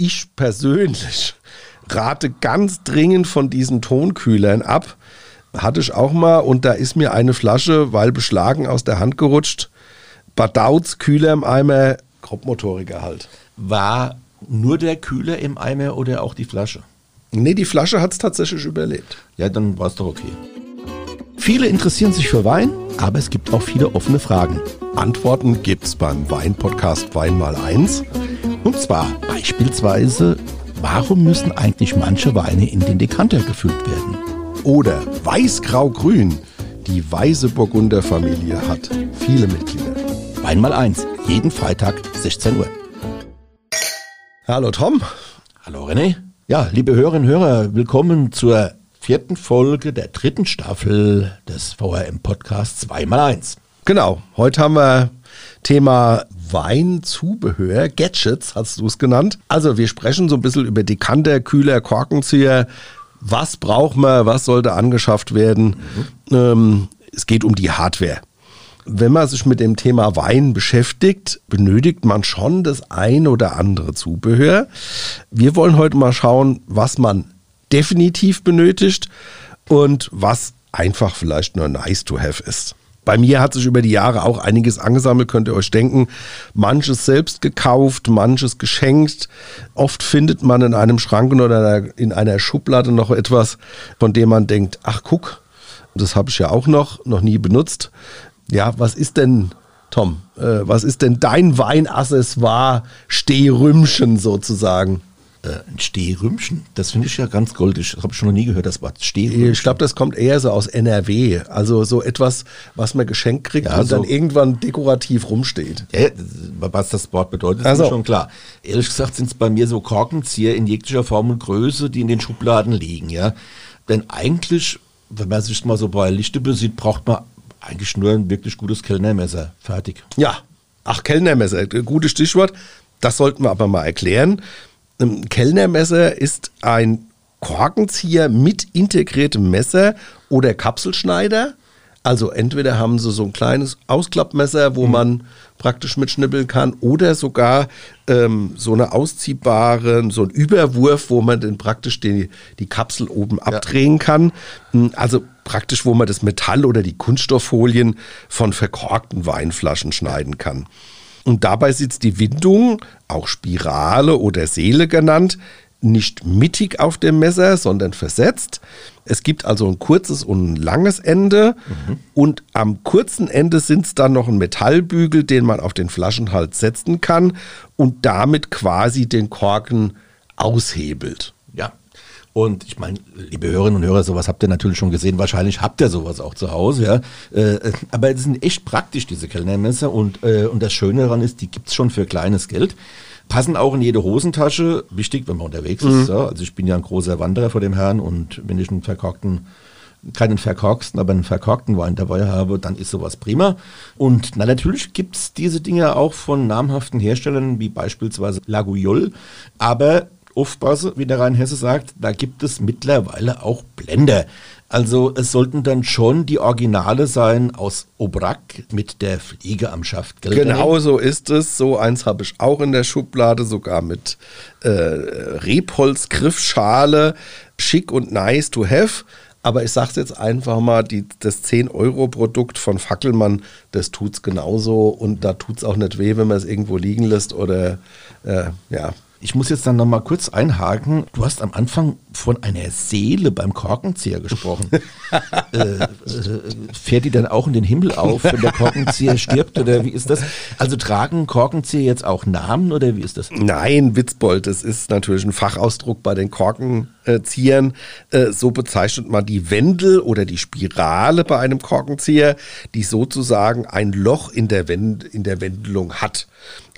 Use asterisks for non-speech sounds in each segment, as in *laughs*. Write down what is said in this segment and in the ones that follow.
Ich persönlich rate ganz dringend von diesen Tonkühlern ab. Hatte ich auch mal und da ist mir eine Flasche, weil beschlagen, aus der Hand gerutscht. Badauz, Kühler im Eimer, Grobmotoriker halt. War nur der Kühler im Eimer oder auch die Flasche? Nee, die Flasche hat es tatsächlich überlebt. Ja, dann war es doch okay. Viele interessieren sich für Wein, aber es gibt auch viele offene Fragen. Antworten gibt's beim Wein-Podcast Wein mal eins. Und zwar beispielsweise, warum müssen eigentlich manche Weine in den Dekanter gefüllt werden? Oder Weiß-Grau-Grün. Die Weiße Burgunder Familie hat viele Mitglieder. Wein mal eins, jeden Freitag 16 Uhr. Hallo Tom. Hallo René. Ja, liebe Hörerinnen und Hörer, willkommen zur vierten Folge der dritten Staffel des VRM-Podcasts 2x1. Genau, heute haben wir Thema Weinzubehör, Gadgets hast du es genannt. Also wir sprechen so ein bisschen über Dekanter, Kühler, Korkenzieher. Was braucht man, was sollte angeschafft werden? Mhm. Ähm, es geht um die Hardware. Wenn man sich mit dem Thema Wein beschäftigt, benötigt man schon das ein oder andere Zubehör. Wir wollen heute mal schauen, was man definitiv benötigt und was einfach vielleicht nur nice to have ist. Bei mir hat sich über die Jahre auch einiges angesammelt, könnt ihr euch denken. Manches selbst gekauft, manches geschenkt. Oft findet man in einem Schrank oder in einer Schublade noch etwas, von dem man denkt, ach guck, das habe ich ja auch noch, noch nie benutzt. Ja, was ist denn, Tom, äh, was ist denn dein Weinaccessoire, Stehrümchen sozusagen? Äh, ein Stehrümchen, das finde ich ja ganz goldig. Das habe ich schon noch nie gehört, das Wort Stehrümchen. Ich glaube, das kommt eher so aus NRW. Also so etwas, was man geschenkt kriegt ja, und so dann irgendwann dekorativ rumsteht. Ja, was das Wort bedeutet, ist also. mir schon klar. Ehrlich gesagt sind es bei mir so Korkenzieher in jeglicher Form und Größe, die in den Schubladen liegen. Ja, Denn eigentlich, wenn man sich mal so bei Lichte besieht, braucht man eigentlich nur ein wirklich gutes Kellnermesser. Fertig. Ja, ach, Kellnermesser, gutes Stichwort. Das sollten wir aber mal erklären. Ein Kellnermesser ist ein Korkenzieher mit integriertem Messer oder Kapselschneider. Also entweder haben sie so ein kleines Ausklappmesser, wo mhm. man praktisch mitschnippeln kann, oder sogar ähm, so eine ausziehbare, so ein Überwurf, wo man dann praktisch die, die Kapsel oben abdrehen ja. kann. Hm, also praktisch, wo man das Metall oder die Kunststofffolien von verkorkten Weinflaschen schneiden kann. Und dabei sitzt die Windung, auch Spirale oder Seele genannt, nicht mittig auf dem Messer, sondern versetzt. Es gibt also ein kurzes und ein langes Ende. Mhm. Und am kurzen Ende sind es dann noch ein Metallbügel, den man auf den Flaschenhals setzen kann und damit quasi den Korken aushebelt. Und ich meine, liebe Hörerinnen und Hörer, sowas habt ihr natürlich schon gesehen. Wahrscheinlich habt ihr sowas auch zu Hause, ja. Äh, aber es sind echt praktisch, diese Kellnermesser. Und, äh, und das Schöne daran ist, die gibt es schon für kleines Geld. Passen auch in jede Hosentasche. Wichtig, wenn man unterwegs mhm. ist. Ja. Also ich bin ja ein großer Wanderer vor dem Herrn und wenn ich einen verkorkten keinen verkorksten, aber einen verkorkten Wein dabei habe, dann ist sowas prima. Und na, natürlich gibt es diese Dinge auch von namhaften Herstellern, wie beispielsweise Laguyol. Aber aufpassen, wie der Rheinhesse sagt, da gibt es mittlerweile auch Blender. Also es sollten dann schon die Originale sein aus Obrak mit der Fliege am Schaft. Gell, genau so ist es. So eins habe ich auch in der Schublade, sogar mit äh, Rebholz-Griffschale. Schick und nice to have. Aber ich sage es jetzt einfach mal, die, das 10-Euro-Produkt von Fackelmann, das tut es genauso. Und da tut es auch nicht weh, wenn man es irgendwo liegen lässt oder äh, ja, ich muss jetzt dann noch mal kurz einhaken. Du hast am Anfang von einer Seele beim Korkenzieher gesprochen. *laughs* äh, äh, fährt die dann auch in den Himmel auf, wenn der Korkenzieher *laughs* stirbt oder wie ist das? Also tragen Korkenzieher jetzt auch Namen oder wie ist das? Nein, Witzbold, das ist natürlich ein Fachausdruck bei den Korkenziehern. Äh, so bezeichnet man die Wendel oder die Spirale bei einem Korkenzieher, die sozusagen ein Loch in der, Wend in der Wendelung hat.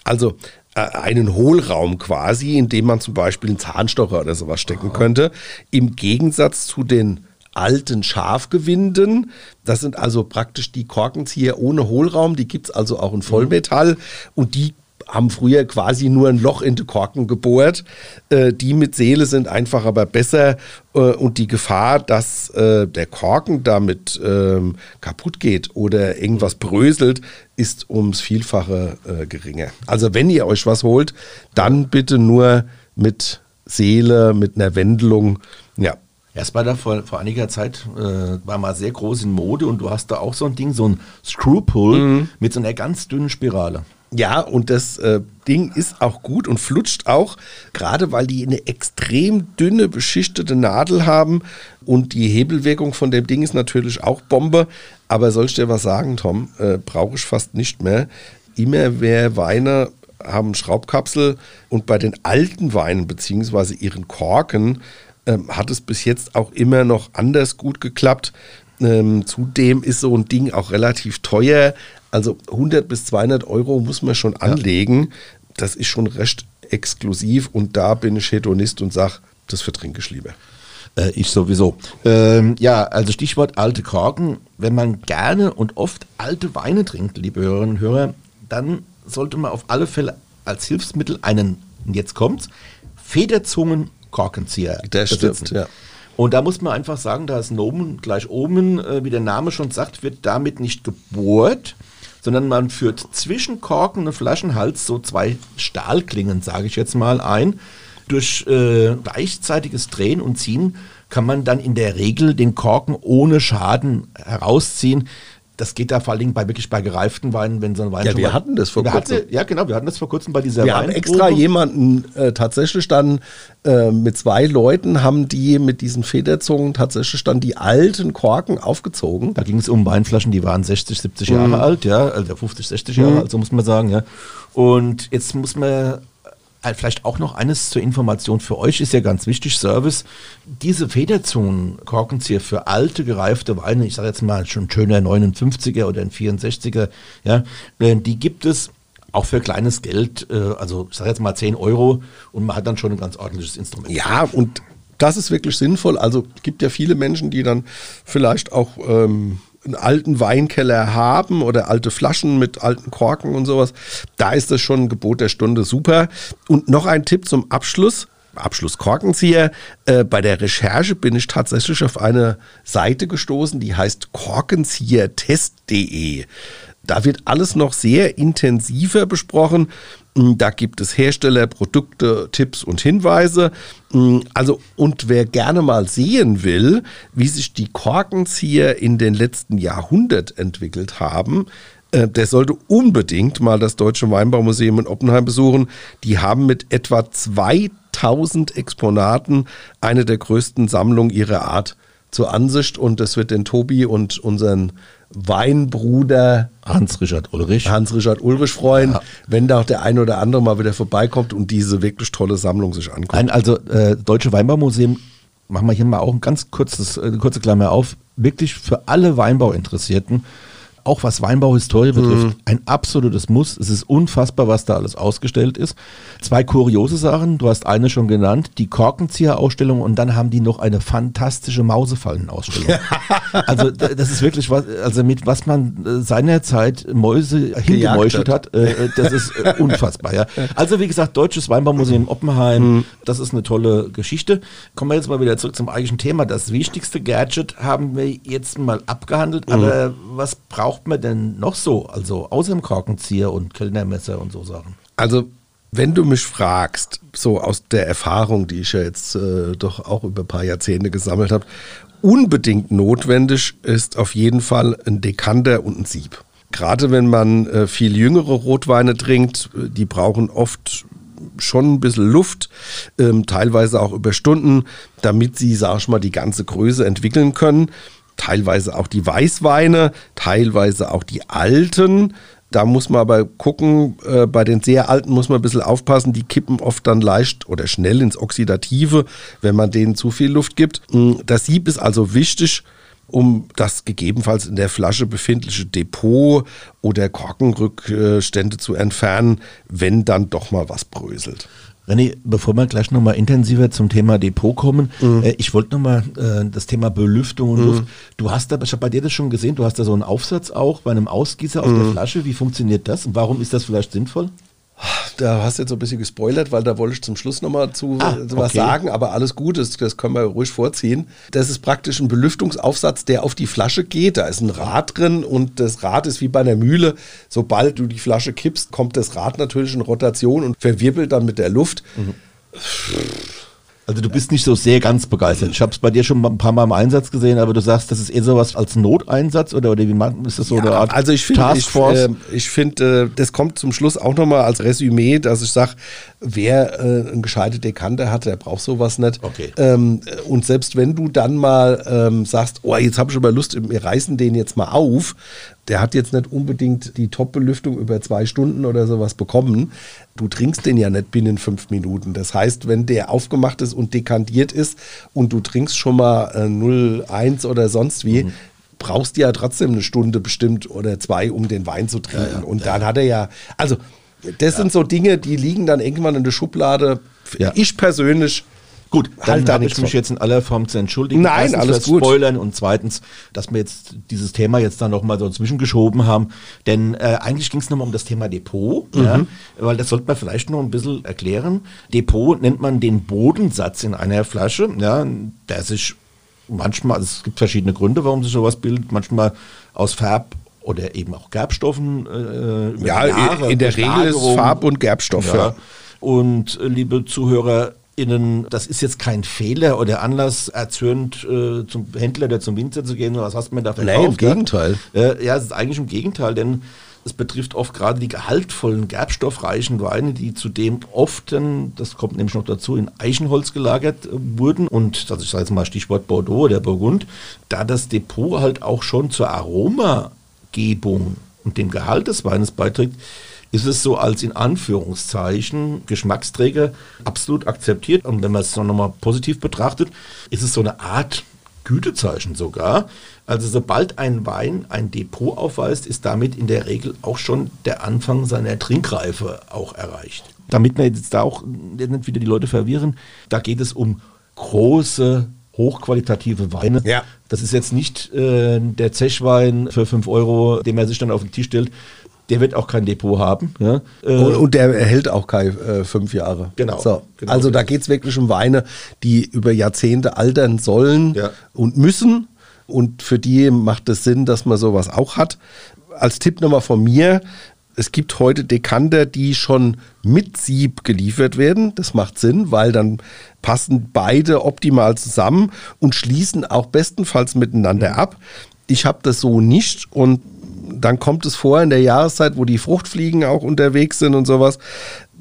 Also einen Hohlraum quasi, in dem man zum Beispiel einen Zahnstocher oder sowas stecken könnte. Im Gegensatz zu den alten Schafgewinden. Das sind also praktisch die Korkenzieher ohne Hohlraum. Die gibt es also auch in Vollmetall. Mhm. Und die haben früher quasi nur ein Loch in die Korken gebohrt. Äh, die mit Seele sind einfach aber besser äh, und die Gefahr, dass äh, der Korken damit ähm, kaputt geht oder irgendwas bröselt, ist ums Vielfache äh, geringer. Also wenn ihr euch was holt, dann bitte nur mit Seele, mit einer Wendlung. Ja, Erst war da vor, vor einiger Zeit, äh, war mal sehr groß in Mode und du hast da auch so ein Ding, so ein Screwpull mhm. mit so einer ganz dünnen Spirale. Ja, und das äh, Ding ist auch gut und flutscht auch, gerade weil die eine extrem dünne, beschichtete Nadel haben. Und die Hebelwirkung von dem Ding ist natürlich auch Bombe. Aber soll ich dir was sagen, Tom? Äh, Brauche ich fast nicht mehr. Immer mehr Weine haben Schraubkapsel und bei den alten Weinen beziehungsweise ihren Korken ähm, hat es bis jetzt auch immer noch anders gut geklappt. Ähm, zudem ist so ein Ding auch relativ teuer. Also 100 bis 200 Euro muss man schon anlegen. Ja. Das ist schon recht exklusiv und da bin ich Hedonist und sage, das vertrinke ich lieber. Äh, ich sowieso. Ähm, ja, also Stichwort alte Korken. Wenn man gerne und oft alte Weine trinkt, liebe Hörerinnen und Hörer, dann sollte man auf alle Fälle als Hilfsmittel einen, und jetzt kommt's, Federzungen Korkenzieher Der stimmt, ja. Und da muss man einfach sagen, da ist Nomen gleich oben, äh, wie der Name schon sagt, wird damit nicht gebohrt, sondern man führt zwischen Korken und Flaschenhals so zwei Stahlklingen, sage ich jetzt mal, ein. Durch äh, gleichzeitiges Drehen und Ziehen kann man dann in der Regel den Korken ohne Schaden herausziehen das geht da vor allen Dingen bei wirklich bei gereiften Weinen, wenn so ein Wein Ja, wir hatten das vor kurzem. Hatte, ja, genau, wir hatten das vor kurzem bei dieser Wir haben extra jemanden äh, tatsächlich dann äh, mit zwei Leuten haben die mit diesen Federzungen tatsächlich dann die alten Korken aufgezogen. Da ging es um Weinflaschen, die waren 60, 70 Jahre mhm. alt, ja, also 50, 60 Jahre mhm. alt, so muss man sagen, ja. Und jetzt muss man vielleicht auch noch eines zur Information für euch ist ja ganz wichtig, Service. Diese Federzungen, Korkenzieher für alte, gereifte Weine, ich sage jetzt mal schon schöner 59er oder ein 64er, ja, äh, die gibt es auch für kleines Geld, äh, also ich sage jetzt mal 10 Euro und man hat dann schon ein ganz ordentliches Instrument. Ja, und das ist wirklich sinnvoll. Also gibt ja viele Menschen, die dann vielleicht auch ähm, einen alten Weinkeller haben oder alte Flaschen mit alten Korken und sowas, da ist das schon ein Gebot der Stunde super. Und noch ein Tipp zum Abschluss. Abschluss Korkenzieher. Äh, bei der Recherche bin ich tatsächlich auf eine Seite gestoßen, die heißt korkenziehertest.de. Da wird alles noch sehr intensiver besprochen. Mm, da gibt es Hersteller, Produkte, Tipps und Hinweise. Mm, also, und wer gerne mal sehen will, wie sich die Korkenzieher in den letzten Jahrhundert entwickelt haben, äh, der sollte unbedingt mal das Deutsche Weinbaumuseum in Oppenheim besuchen. Die haben mit etwa 2000 Exponaten eine der größten Sammlungen ihrer Art zur Ansicht und das wird den Tobi und unseren Weinbruder Hans-Richard Ulrich. Hans-Richard Ulrich freuen, ja. wenn da auch der ein oder andere mal wieder vorbeikommt und diese wirklich tolle Sammlung sich anguckt. Ein, also äh, Deutsche Weinbaumuseum, machen wir hier mal auch ein ganz kurzes, äh, kurze Klammer auf, wirklich für alle Weinbauinteressierten auch was Weinbauhistorie betrifft, mhm. ein absolutes Muss. Es ist unfassbar, was da alles ausgestellt ist. Zwei kuriose Sachen, du hast eine schon genannt, die Korkenzieher-Ausstellung und dann haben die noch eine fantastische Mausefallen-Ausstellung. *laughs* also das ist wirklich was, also mit was man äh, seinerzeit Mäuse hingemeuchelt hat, äh, äh, das ist *laughs* unfassbar. Ja. Also wie gesagt, Deutsches Weinbaumuseum Oppenheim, mhm. das ist eine tolle Geschichte. Kommen wir jetzt mal wieder zurück zum eigentlichen Thema. Das wichtigste Gadget haben wir jetzt mal abgehandelt, mhm. aber was braucht braucht man denn noch so? Also außer dem Korkenzieher und Kellnermesser und so Sachen. Also wenn du mich fragst, so aus der Erfahrung, die ich ja jetzt äh, doch auch über ein paar Jahrzehnte gesammelt habe, unbedingt notwendig ist auf jeden Fall ein Dekanter und ein Sieb. Gerade wenn man äh, viel jüngere Rotweine trinkt, äh, die brauchen oft schon ein bisschen Luft, ähm, teilweise auch über Stunden, damit sie, sag ich mal, die ganze Größe entwickeln können teilweise auch die Weißweine, teilweise auch die alten. Da muss man aber gucken, äh, bei den sehr alten muss man ein bisschen aufpassen, die kippen oft dann leicht oder schnell ins Oxidative, wenn man denen zu viel Luft gibt. Mm, das Sieb ist also wichtig, um das gegebenenfalls in der Flasche befindliche Depot oder Korkenrückstände zu entfernen, wenn dann doch mal was bröselt. René, bevor wir gleich nochmal intensiver zum Thema Depot kommen, mhm. äh, ich wollte nochmal äh, das Thema Belüftung und mhm. Luft. Du hast da, ich habe bei dir das schon gesehen, du hast da so einen Aufsatz auch bei einem Ausgießer auf mhm. der Flasche. Wie funktioniert das und warum ist das vielleicht sinnvoll? Da hast du jetzt so ein bisschen gespoilert, weil da wollte ich zum Schluss nochmal zu ah, okay. was sagen, aber alles gut, das, das können wir ruhig vorziehen. Das ist praktisch ein Belüftungsaufsatz, der auf die Flasche geht. Da ist ein Rad drin und das Rad ist wie bei einer Mühle. Sobald du die Flasche kippst, kommt das Rad natürlich in Rotation und verwirbelt dann mit der Luft. Mhm. Also du bist nicht so sehr ganz begeistert. Ich habe es bei dir schon ein paar Mal im Einsatz gesehen, aber du sagst, das ist eher sowas als Noteinsatz oder, oder wie man, ist das so ja, eine Art Also ich finde, Taskforce? ich, äh, ich finde, äh, das kommt zum Schluss auch nochmal als Resümee, dass ich sage, wer äh, einen gescheiten Dekanter hat, der braucht sowas nicht. Okay. Ähm, und selbst wenn du dann mal ähm, sagst, oh, jetzt habe ich aber Lust, wir reißen den jetzt mal auf, der hat jetzt nicht unbedingt die Top-Belüftung über zwei Stunden oder sowas bekommen. Du trinkst den ja nicht binnen fünf Minuten. Das heißt, wenn der aufgemacht ist und dekantiert ist und du trinkst schon mal äh, 0,1 oder sonst wie, mhm. brauchst du ja trotzdem eine Stunde bestimmt oder zwei, um den Wein zu trinken. Ja, ja, und dann hat er ja, also das sind so Dinge, die liegen dann irgendwann in der Schublade. Ich persönlich Gut, dann halt habe ich mich jetzt in aller Form zu entschuldigen. Nein, Erstens alles gut. Spoilern und zweitens, dass wir jetzt dieses Thema jetzt dann nochmal so zwischengeschoben haben. Denn äh, eigentlich ging es nochmal um das Thema Depot, mhm. ja, weil das sollte man vielleicht noch ein bisschen erklären. Depot nennt man den Bodensatz in einer Flasche, ja, der sich manchmal, also es gibt verschiedene Gründe, warum sich sowas bildet, manchmal aus Farb oder eben auch Gerbstoffen. Äh, ja, Jahre, in der Regel ist Farb- und Gerbstoff. Ja. Und äh, liebe Zuhörer, Innen, das ist jetzt kein Fehler oder Anlass, erzürnt äh, zum Händler oder zum Winzer zu gehen, was hast du mir da verkauft? Nee, im Gegenteil. Äh, ja, es ist eigentlich im Gegenteil, denn es betrifft oft gerade die gehaltvollen, gerbstoffreichen Weine, die zudem oft, das kommt nämlich noch dazu, in Eichenholz gelagert äh, wurden. Und ich sage jetzt mal Stichwort Bordeaux oder Burgund, da das Depot halt auch schon zur Aromagebung und dem Gehalt des Weines beiträgt, ist es so als in Anführungszeichen Geschmacksträger absolut akzeptiert. Und wenn man es nochmal positiv betrachtet, ist es so eine Art Gütezeichen sogar. Also sobald ein Wein ein Depot aufweist, ist damit in der Regel auch schon der Anfang seiner Trinkreife auch erreicht. Damit wir jetzt da auch nicht wieder die Leute verwirren, da geht es um große hochqualitative Weine. Ja. Das ist jetzt nicht äh, der Zechwein für 5 Euro, den man sich dann auf den Tisch stellt, der wird auch kein Depot haben. Ja? Äh, und, und, der hält auch keine äh, fünf Jahre. Genau. So. genau also da geht es wirklich um Weine, die über Jahrzehnte altern sollen ja. und müssen. Und für die macht es Sinn, dass man sowas auch hat. Als Tipp nochmal von mir, es gibt heute Dekanter, die schon mit Sieb geliefert werden. Das macht Sinn, weil dann passen beide optimal zusammen und schließen auch bestenfalls miteinander ab. Ich habe das so nicht und dann kommt es vor in der Jahreszeit, wo die Fruchtfliegen auch unterwegs sind und sowas,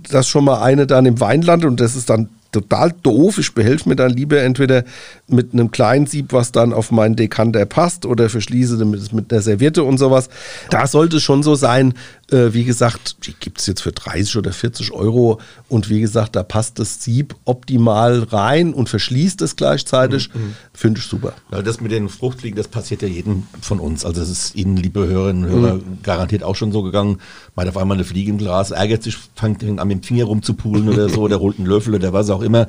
dass schon mal eine dann im Wein landet und das ist dann total doof. Ich behelfe mir dann lieber entweder mit einem kleinen Sieb, was dann auf meinen Dekanter passt, oder verschließe mit, mit einer Serviette und sowas. Da sollte es schon so sein, äh, wie gesagt, die gibt es jetzt für 30 oder 40 Euro und wie gesagt, da passt das Sieb optimal rein und verschließt es gleichzeitig. Mhm. Finde ich super. Ja, das mit den Fruchtfliegen, das passiert ja jedem von uns. Also es ist Ihnen, liebe Hörerinnen und Hörer, mhm. garantiert auch schon so gegangen. Man hat auf einmal eine Fliege im Glas, ärgert sich, fängt an mit dem Finger rumzupulen oder so, *laughs* oder holt einen Löffel oder was auch immer.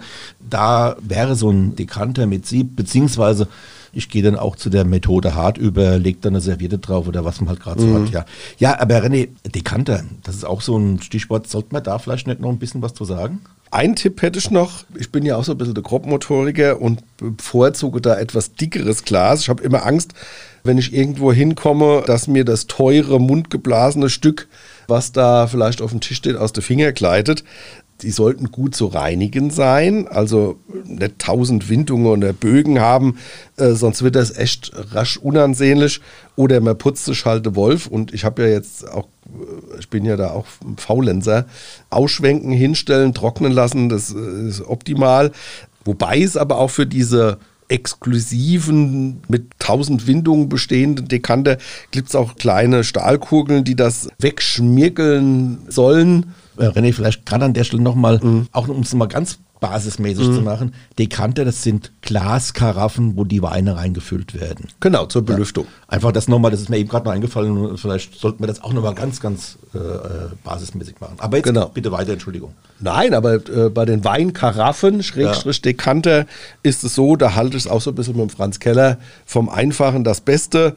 Da wäre so ein Dekanter mit Sieb, beziehungsweise ich gehe dann auch zu der Methode hart über, leg dann eine Serviette drauf oder was man halt gerade mhm. so hat. Ja. ja, aber René, Dekanter, das ist auch so ein Stichwort. Sollte man da vielleicht nicht noch ein bisschen was zu sagen? Ein Tipp hätte ich noch. Ich bin ja auch so ein bisschen der Grobmotoriker und bevorzuge da etwas dickeres Glas. Ich habe immer Angst, wenn ich irgendwo hinkomme, dass mir das teure, mundgeblasene Stück, was da vielleicht auf dem Tisch steht, aus den Finger gleitet die sollten gut zu reinigen sein, also nicht tausend Windungen oder Bögen haben, äh, sonst wird das echt rasch unansehnlich. Oder man putzt sich halt Wolf und ich habe ja jetzt auch, äh, ich bin ja da auch Faulenzer, ausschwenken, hinstellen, trocknen lassen, das äh, ist optimal. Wobei es aber auch für diese exklusiven, mit tausend Windungen bestehenden Dekanter gibt es auch kleine Stahlkugeln, die das wegschmirgeln sollen äh, René, vielleicht gerade an der Stelle nochmal, mhm. auch um es mal ganz basismäßig mhm. zu machen, Dekanter, das sind Glaskaraffen, wo die Weine reingefüllt werden. Genau, zur Belüftung. Ja. Einfach das nochmal, das ist mir eben gerade noch eingefallen, vielleicht sollten wir das auch nochmal ganz, ganz äh, basismäßig machen. Aber jetzt genau. bitte weiter, Entschuldigung. Nein, aber äh, bei den Weinkaraffen, Schrägstrich ja. Dekanter, ist es so, da halte ich es auch so ein bisschen mit dem Franz Keller, vom Einfachen das Beste.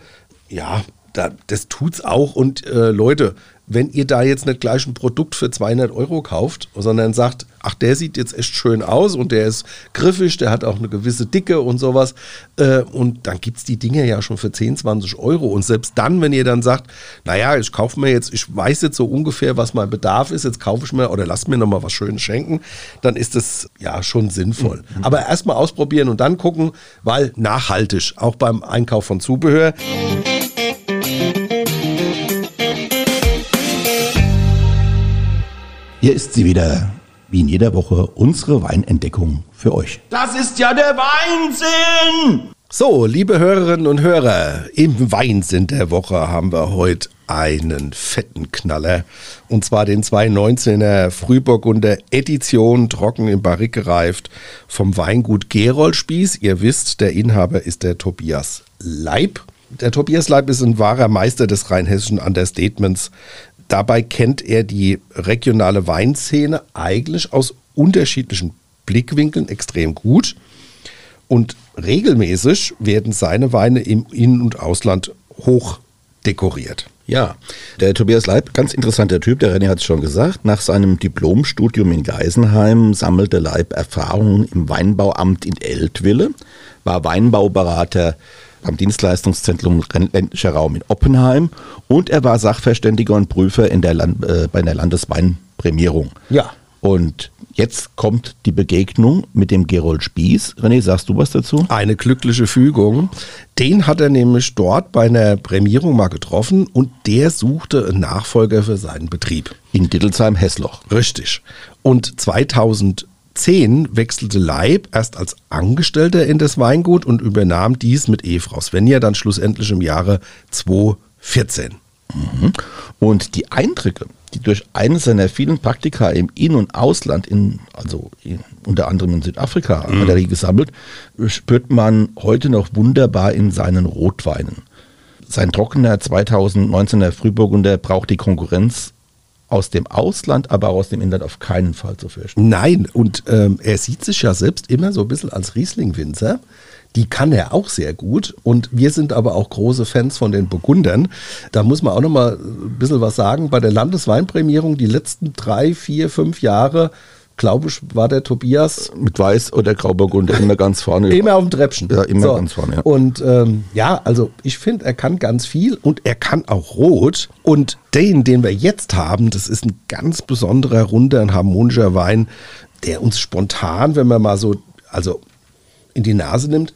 Ja, da, das tut's auch. Und äh, Leute, wenn ihr da jetzt nicht gleich ein Produkt für 200 Euro kauft, sondern sagt, ach, der sieht jetzt echt schön aus und der ist griffig, der hat auch eine gewisse Dicke und sowas. Äh, und dann gibt es die Dinge ja schon für 10, 20 Euro. Und selbst dann, wenn ihr dann sagt, naja, ich kaufe mir jetzt, ich weiß jetzt so ungefähr, was mein Bedarf ist, jetzt kaufe ich mir oder lasst mir nochmal was Schönes schenken, dann ist das ja schon sinnvoll. Mhm. Aber erstmal ausprobieren und dann gucken, weil nachhaltig, auch beim Einkauf von Zubehör. Hier ist sie wieder, wie in jeder Woche, unsere Weinentdeckung für euch. Das ist ja der Weinsinn! So, liebe Hörerinnen und Hörer, im Weinsinn der Woche haben wir heute einen fetten Knaller. Und zwar den 219er Frühburgunder Edition, trocken im Barrik gereift, vom Weingut Geroldspieß. Ihr wisst, der Inhaber ist der Tobias Leib. Der Tobias Leib ist ein wahrer Meister des rheinhessischen Understatements. Dabei kennt er die regionale Weinszene eigentlich aus unterschiedlichen Blickwinkeln extrem gut. Und regelmäßig werden seine Weine im In- und Ausland hoch dekoriert. Ja, der Tobias Leib, ganz interessanter Typ, der René hat es schon gesagt. Nach seinem Diplomstudium in Geisenheim sammelte Leib Erfahrungen im Weinbauamt in Eltville, war Weinbauberater am Dienstleistungszentrum ländlicher Raum in Oppenheim und er war Sachverständiger und Prüfer in der Land, äh, bei der Landesweinprämierung. Ja. Und jetzt kommt die Begegnung mit dem Gerold Spieß. René, sagst du was dazu? Eine glückliche Fügung. Den hat er nämlich dort bei einer Prämierung mal getroffen und der suchte einen Nachfolger für seinen Betrieb. In Dittelsheim-Hessloch. Richtig. Und 2000 2010 wechselte Leib erst als Angestellter in das Weingut und übernahm dies mit Ehefrau Svenja dann schlussendlich im Jahre 2014. Mhm. Und die Eindrücke, die durch eines seiner vielen Praktika im In- und Ausland, in, also in, unter anderem in Südafrika, mhm. hat er die gesammelt, spürt man heute noch wunderbar in seinen Rotweinen. Sein trockener 2019er Frühburgunder braucht die Konkurrenz aus dem Ausland, aber aus dem Inland auf keinen Fall zu fürchten. Nein, und ähm, er sieht sich ja selbst immer so ein bisschen als Riesling-Winzer. Die kann er auch sehr gut. Und wir sind aber auch große Fans von den Burgundern. Da muss man auch noch mal ein bisschen was sagen. Bei der Landesweinprämierung die letzten drei, vier, fünf Jahre glaube ich, war der Tobias. Mit Weiß oder Grauburgunder immer ganz vorne. immer auf dem Treppchen. Ja, immer so. ganz vorne. Ja. Und ähm, ja, also ich finde, er kann ganz viel und er kann auch rot. Und den, den wir jetzt haben, das ist ein ganz besonderer, runder und harmonischer Wein, der uns spontan, wenn man mal so, also in die Nase nimmt,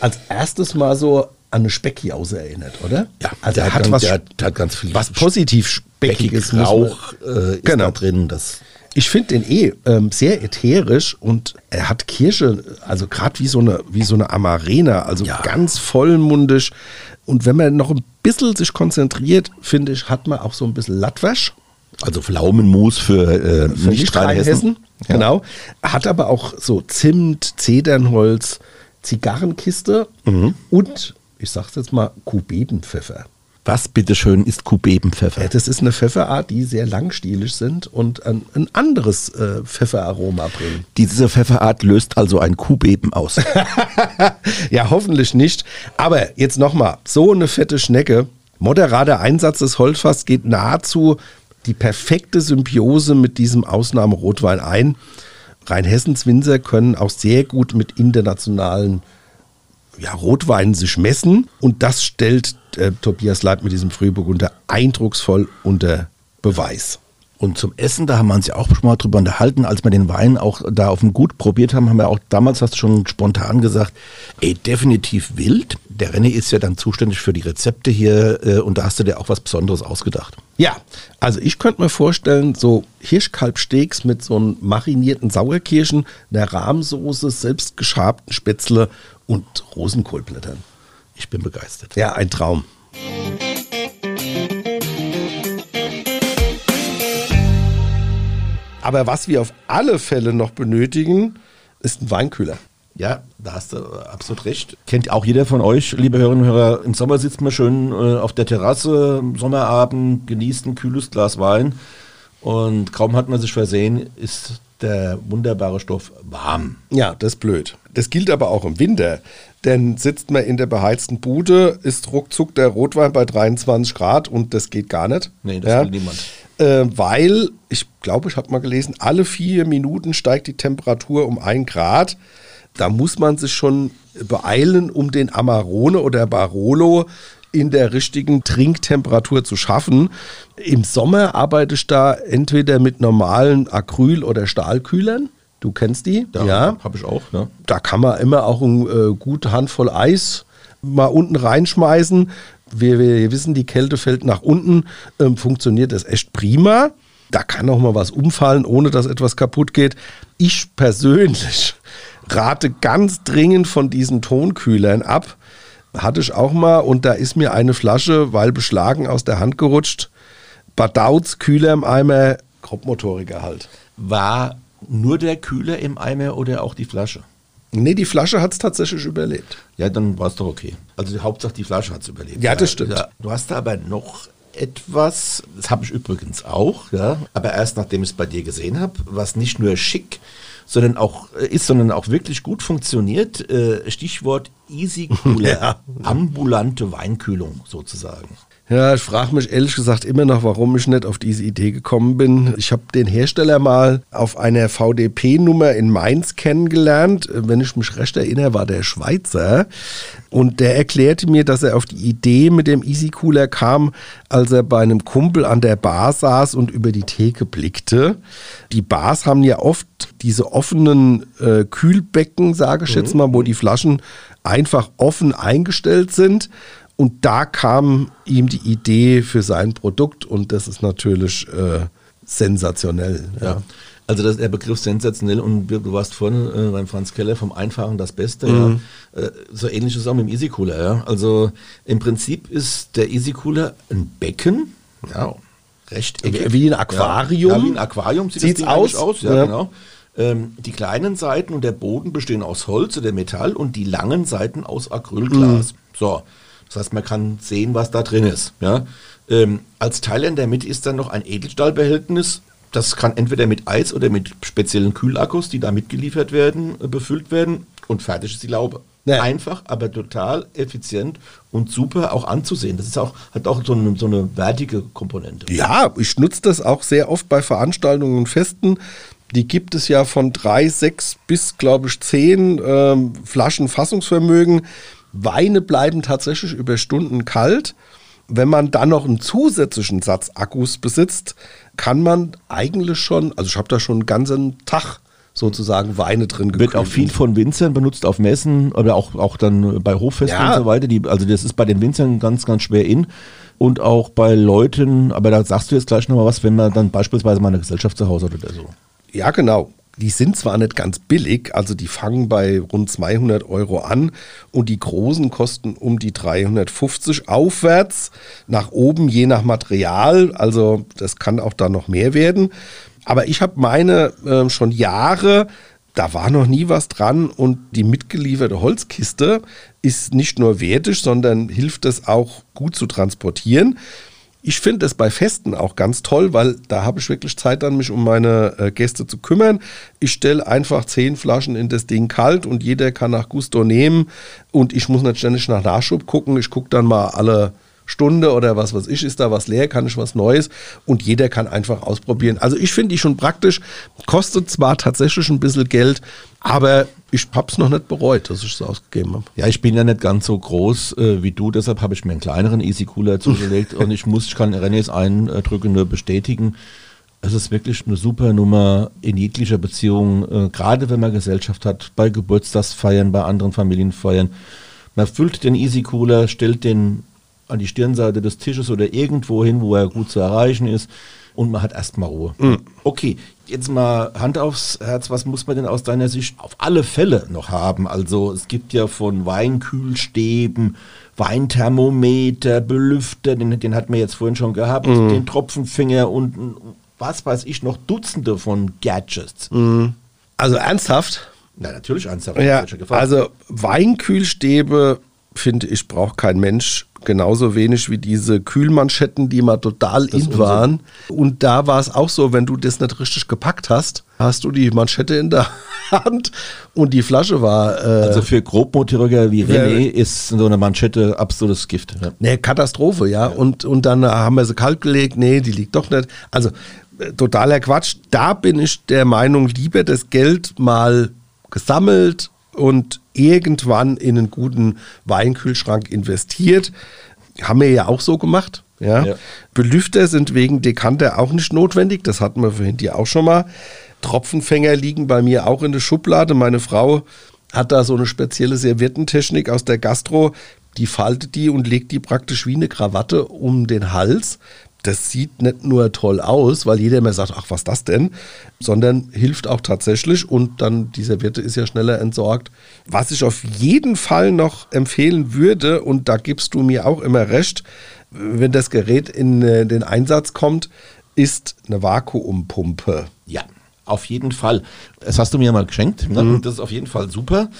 als erstes mal so an eine Speckjause erinnert, oder? Ja, also er hat, ganz, was, der, der hat ganz viel was positiv Speckiges. Rauch äh, ist genau. da drin. Das ich finde den eh ähm, sehr ätherisch und er hat Kirsche, also gerade wie so eine wie so eine Amarena, also ja. ganz vollmundig. Und wenn man noch ein bisschen sich konzentriert, finde ich, hat man auch so ein bisschen Latwasch. Also Pflaumenmus für, äh, für Nicht-Rheinhessen. Ja. Genau. Hat aber auch so Zimt, Zedernholz, Zigarrenkiste mhm. und, ich sag's jetzt mal, Kubebenpfeffer. Was bitteschön ist Kubebenpfeffer? Ja, das ist eine Pfefferart, die sehr langstielig sind und ein, ein anderes äh, Pfefferaroma bringen. Diese Pfefferart löst also ein Kuhbeben aus. *laughs* ja, hoffentlich nicht. Aber jetzt nochmal, so eine fette Schnecke. Moderater Einsatz des Holzfass geht nahezu die perfekte Symbiose mit diesem Ausnahmerotwein ein. Rheinhessens Winzer können auch sehr gut mit internationalen ja, Rotweinen sich messen und das stellt äh, Tobias Leib mit diesem Frühburgunder eindrucksvoll unter Beweis. Und zum Essen, da haben wir uns ja auch schon mal drüber unterhalten, als wir den Wein auch da auf dem Gut probiert haben, haben wir auch damals hast du schon spontan gesagt, ey, definitiv wild. Der René ist ja dann zuständig für die Rezepte hier äh, und da hast du dir auch was Besonderes ausgedacht. Ja, also ich könnte mir vorstellen, so Hirschkalbsteaks mit so einem marinierten Sauerkirschen, einer Rahmsoße, selbst geschabten Spätzle und Rosenkohlblättern. Ich bin begeistert. Ja, ein Traum. Aber was wir auf alle Fälle noch benötigen, ist ein Weinkühler. Ja, da hast du absolut recht. Kennt auch jeder von euch, liebe Hörerinnen und Hörer. Im Sommer sitzt man schön äh, auf der Terrasse, Sommerabend, genießt ein kühles Glas Wein und kaum hat man sich versehen, ist der wunderbare Stoff warm. Ja, das ist blöd. Das gilt aber auch im Winter. Denn sitzt man in der beheizten Bude, ist ruckzuck der Rotwein bei 23 Grad und das geht gar nicht. Nee, das will niemand. Äh, weil, ich glaube, ich habe mal gelesen, alle vier Minuten steigt die Temperatur um ein Grad. Da muss man sich schon beeilen, um den Amarone oder Barolo in der richtigen Trinktemperatur zu schaffen. Im Sommer arbeite ich da entweder mit normalen Acryl- oder Stahlkühlern. Du kennst die? Ja, habe ich auch. Ne? Da kann man immer auch eine äh, gute Handvoll Eis mal unten reinschmeißen. Wir, wir wissen, die Kälte fällt nach unten. Ähm, funktioniert das echt prima. Da kann auch mal was umfallen, ohne dass etwas kaputt geht. Ich persönlich rate ganz dringend von diesen Tonkühlern ab. Hatte ich auch mal und da ist mir eine Flasche, weil beschlagen, aus der Hand gerutscht. Badauz, Kühler im Eimer, Grobmotoriker halt. War nur der Kühler im Eimer oder auch die Flasche? Nee, die Flasche hat es tatsächlich überlebt. Ja, dann war es doch okay. Also die Hauptsache die Flasche hat es überlebt. Ja, das stimmt. Ja, du hast da aber noch etwas, das habe ich übrigens auch, ja, aber erst nachdem ich es bei dir gesehen habe, was nicht nur schick sondern auch äh, ist, sondern auch wirklich gut funktioniert. Äh, Stichwort Easy Cooler, *laughs* ja. ambulante Weinkühlung sozusagen. Ja, ich frage mich ehrlich gesagt immer noch, warum ich nicht auf diese Idee gekommen bin. Ich habe den Hersteller mal auf einer VDP-Nummer in Mainz kennengelernt. Wenn ich mich recht erinnere, war der Schweizer. Und der erklärte mir, dass er auf die Idee mit dem Easy Cooler kam, als er bei einem Kumpel an der Bar saß und über die Theke blickte. Die Bars haben ja oft diese offenen äh, Kühlbecken, sage ich mhm. jetzt mal, wo die Flaschen einfach offen eingestellt sind. Und da kam ihm die Idee für sein Produkt und das ist natürlich äh, sensationell. Ja. ja. Also das, der Begriff sensationell und du warst vorhin äh, beim Franz Keller vom Einfachen das Beste. Mhm. Ja. Äh, so ähnlich ist es auch mit dem Easy Cooler. Ja. Also im Prinzip ist der Easy Cooler ein Becken, ja, rechteckig. Wie ein Aquarium. Ja, wie ein Aquarium sieht Sieht's das aus? aus. Ja, genau. Ähm, die kleinen Seiten und der Boden bestehen aus Holz oder Metall und die langen Seiten aus Acrylglas. Mhm. So. Das heißt, man kann sehen, was da drin ist. Ja? Ähm, als Teil in der Mitte ist dann noch ein Edelstahlbehältnis. Das kann entweder mit Eis oder mit speziellen Kühlakkus, die da mitgeliefert werden, äh, befüllt werden. Und fertig ist die Laube. Ja. Einfach, aber total effizient und super auch anzusehen. Das ist auch, hat auch so eine, so eine wertige Komponente. Ja, ich nutze das auch sehr oft bei Veranstaltungen und Festen. Die gibt es ja von drei, sechs bis, glaube ich, zehn ähm, Flaschen Fassungsvermögen. Weine bleiben tatsächlich über Stunden kalt. Wenn man dann noch einen zusätzlichen Satz Akkus besitzt, kann man eigentlich schon, also ich habe da schon einen ganzen Tag sozusagen Weine drin gekühlt. Wird auch viel von Winzern benutzt auf Messen oder auch, auch dann bei Hochfesten ja. und so weiter. Die, also das ist bei den Winzern ganz, ganz schwer in. Und auch bei Leuten, aber da sagst du jetzt gleich nochmal was, wenn man dann beispielsweise mal eine Gesellschaft zu Hause hat oder so. Ja, genau die sind zwar nicht ganz billig, also die fangen bei rund 200 Euro an und die großen kosten um die 350 aufwärts, nach oben je nach Material, also das kann auch da noch mehr werden. Aber ich habe meine äh, schon Jahre, da war noch nie was dran und die mitgelieferte Holzkiste ist nicht nur wertig, sondern hilft es auch gut zu transportieren. Ich finde es bei Festen auch ganz toll, weil da habe ich wirklich Zeit dann, mich um meine äh, Gäste zu kümmern. Ich stelle einfach zehn Flaschen in das Ding kalt und jeder kann nach Gusto nehmen und ich muss nicht ständig nach Nachschub gucken. Ich gucke dann mal alle Stunde oder was weiß ich, ist da was leer, kann ich was Neues und jeder kann einfach ausprobieren. Also ich finde die schon praktisch, kostet zwar tatsächlich ein bisschen Geld, aber ich habe es noch nicht bereut, dass ich es ausgegeben habe. Ja, ich bin ja nicht ganz so groß äh, wie du, deshalb habe ich mir einen kleineren Easy Cooler zugelegt *laughs* und ich muss, ich kann Renés Eindrücke nur bestätigen. Es ist wirklich eine super Nummer in jeglicher Beziehung, äh, gerade wenn man Gesellschaft hat, bei Geburtstagsfeiern, bei anderen Familienfeiern. Man füllt den Easy Cooler, stellt den an die Stirnseite des Tisches oder irgendwo hin, wo er gut zu erreichen ist und man hat erstmal Ruhe. Mhm. Okay, jetzt mal Hand aufs Herz, was muss man denn aus deiner Sicht auf alle Fälle noch haben? Also es gibt ja von Weinkühlstäben, Weinthermometer, Belüfter, den, den hat man jetzt vorhin schon gehabt, mhm. den Tropfenfinger und was weiß ich noch, Dutzende von Gadgets. Mhm. Also ernsthaft? Na, natürlich ernsthaft. Ja, also Weinkühlstäbe finde ich, braucht kein Mensch. Genauso wenig wie diese Kühlmanschetten, die mal total in waren. Und da war es auch so, wenn du das nicht richtig gepackt hast, hast du die Manschette in der *laughs* Hand und die Flasche war. Äh, Also für Grobmotoriker wie René ist so eine Manschette absolutes Gift. Ja. Nee, Katastrophe, ja. Und, und dann haben wir sie kalt gelegt, nee, die liegt doch nicht. Also äh, totaler Quatsch. Da bin ich der Meinung, lieber das Geld mal gesammelt und irgendwann in einen guten Weinkühlschrank investiert. Haben wir ja auch so gemacht. Ja. Ja. Belüfter sind wegen Dekanter auch nicht notwendig. Das hatten wir vorhin hier auch schon mal. Tropfenfänger liegen bei mir auch in der Schublade. Meine Frau hat da so eine spezielle Serviettentechnik aus der Gastro. Die faltet die und legt die praktisch wie eine Krawatte um den Hals. Das sieht nicht nur toll aus, weil jeder immer sagt, ach, was das denn? Sondern hilft auch tatsächlich und dann die Serviette ist ja schneller entsorgt. Was ich auf jeden Fall noch empfehlen würde, und da gibst du mir auch immer recht, wenn das Gerät in äh, den Einsatz kommt, ist eine Vakuumpumpe. Ja, auf jeden Fall. Das hast du mir mal geschenkt. Ne? Und das ist auf jeden Fall super.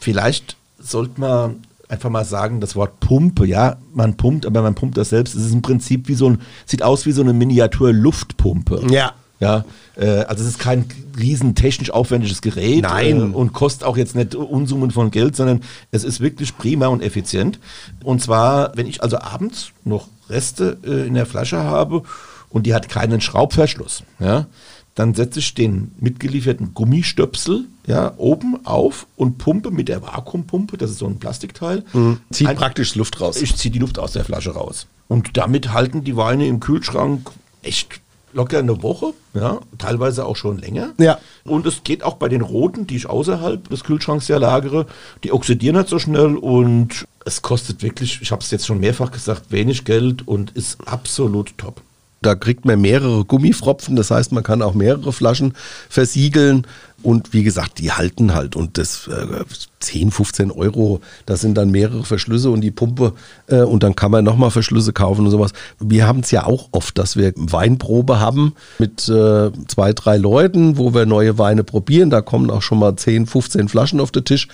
Vielleicht sollte man einfach mal sagen, das Wort Pumpe, ja, man pumpt, aber man pumpt das selbst. Es ist im Prinzip wie so ein, sieht aus wie so eine Miniatur-Luftpumpe. Ja. Ja, äh, also es ist kein riesen technisch aufwendiges Gerät Nein. Äh, und kostet auch jetzt nicht Unsummen von Geld, sondern es ist wirklich prima und effizient. Und zwar, wenn ich also abends noch Reste äh, in der Flasche habe und die hat keinen Schraubverschluss, ja, dann setze ich den mitgelieferten Gummistöpsel ja, oben auf und pumpe mit der Vakuumpumpe, das ist so ein Plastikteil. Zieht Ein- praktisch Luft raus. ich ziehe die Luft aus der Flasche raus. Und damit halten die Weine im Kühlschrank echt locker eine Woche, ja, teilweise auch schon länger. Ja. Und es geht auch bei den roten, die ich außerhalb des Kühlschranks ja lagere, die oxidieren nicht so schnell und es kostet wirklich, ich habe es jetzt schon mehrfach gesagt, wenig Geld und ist absolut top. Da kriegt man mehrere Gummifropfen, das heißt, man kann auch mehrere Flaschen versiegeln. Und wie gesagt, die halten halt. Und das äh, 10, 15 Euro, das sind dann mehrere Verschlüsse und die Pumpe. Äh, und dann kann man nochmal Verschlüsse kaufen und sowas. Wir haben es ja auch oft, dass wir Weinprobe haben mit äh, zwei, drei Leuten, wo wir neue Weine probieren. Da kommen auch schon mal 10, 15 Flaschen auf den Tisch.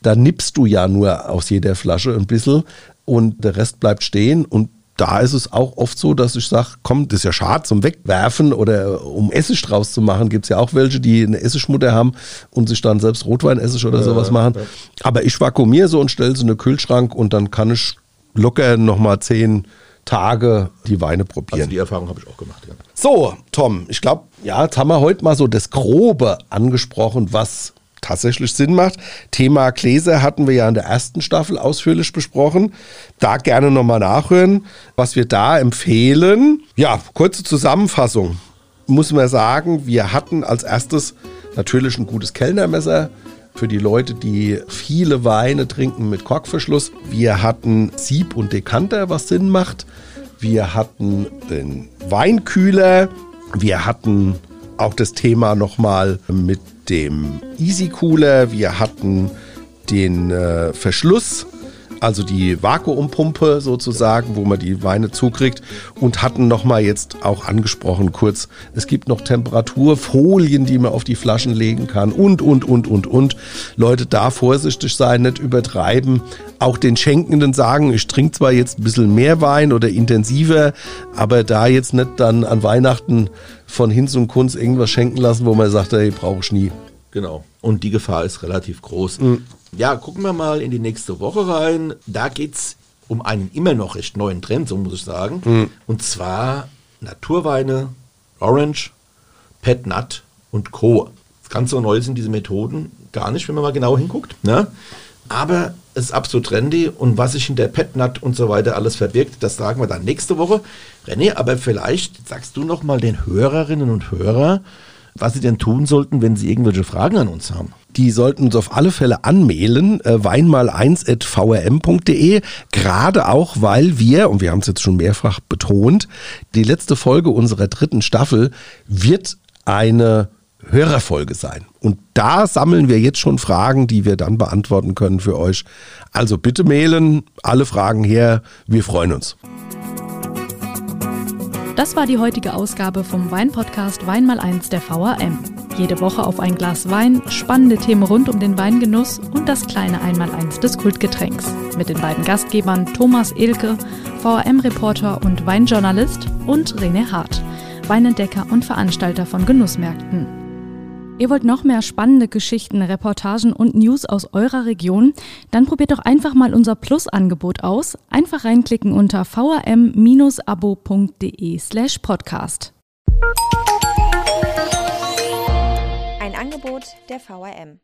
Da nippst du ja nur aus jeder Flasche ein bisschen und der Rest bleibt stehen. Und da ist es auch oft so, dass ich sage, komm, das ist ja schade zum Wegwerfen oder um Essig draus zu machen. Gibt es ja auch welche, die eine Essigmutter haben und sich dann selbst Rotweinessig oder sowas machen. Aber ich vakuumiere so und stelle sie in den Kühlschrank und dann kann ich locker nochmal zehn Tage die Weine Also probieren. die Erfahrung habe ich auch gemacht, ja. So, Tom, ich glaube, ja, jetzt haben wir heute mal so das Grobe angesprochen, was tatsächlich Sinn macht. Thema Gläser hatten wir ja in der ersten Staffel ausführlich besprochen. Da gerne nochmal nachhören, was wir da empfehlen. Ja, kurze Zusammenfassung. Muss man sagen, wir hatten als erstes natürlich ein gutes Kellnermesser für die Leute, die viele Weine trinken mit Korkverschluss. Wir hatten Sieb und Dekanter, was Sinn macht. Wir hatten den Weinkühler. Wir hatten auch das Thema nochmal mit dem Easy Cooler. Wir hatten den äh, Verschluss, also die Vakuumpumpe sozusagen, wo man die Weine zukriegt und hatten nochmal jetzt auch angesprochen kurz, es gibt noch Temperaturfolien, die man auf die Flaschen legen kann und, und, und, und, und. Leute, da vorsichtig sein, nicht übertreiben. Auch den Schenkenden sagen, ich trinke zwar jetzt ein bisschen mehr Wein oder intensiver, aber da jetzt nicht dann an Weihnachten von Hinz und Kunz irgendwas schenken lassen, wo man sagt, hey, brauche ich nie. Genau. Und die Gefahr ist relativ groß. Ja, gucken wir mal in die nächste Woche rein. Da geht es um einen immer noch recht neuen Trend, so muss ich sagen. Und zwar Naturweine, Orange, Pet Nut und Co. Ganz so neu sind diese Methoden gar nicht, wenn man mal genau hinguckt. Ne? Aber es ist absolut trendy und was sich hinter Pet Nut und so weiter alles verbirgt, das sagen wir dann nächste Woche. René, aber vielleicht sagst du noch mal den Hörerinnen und Hörern, was sie denn tun sollten, wenn sie irgendwelche Fragen an uns haben. Die sollten uns auf alle Fälle anmailen, äh, weinmal1.vrm.de, gerade auch, weil wir, und wir haben es jetzt schon mehrfach betont, die letzte Folge unserer dritten Staffel wird eine Hörerfolge sein. Und da sammeln wir jetzt schon Fragen, die wir dann beantworten können für euch. Also bitte mailen, alle Fragen her, wir freuen uns. Das war die heutige Ausgabe vom Weinpodcast Wein mal eins der VRM. Jede Woche auf ein Glas Wein, spannende Themen rund um den Weingenuss und das kleine Einmaleins des Kultgetränks. Mit den beiden Gastgebern Thomas Ilke, VRM-Reporter und Weinjournalist und René Hart, Weinentdecker und Veranstalter von Genussmärkten. Ihr wollt noch mehr spannende Geschichten, Reportagen und News aus eurer Region? Dann probiert doch einfach mal unser Plus-Angebot aus. Einfach reinklicken unter vrm-abo.de slash podcast. Ein Angebot der VRM.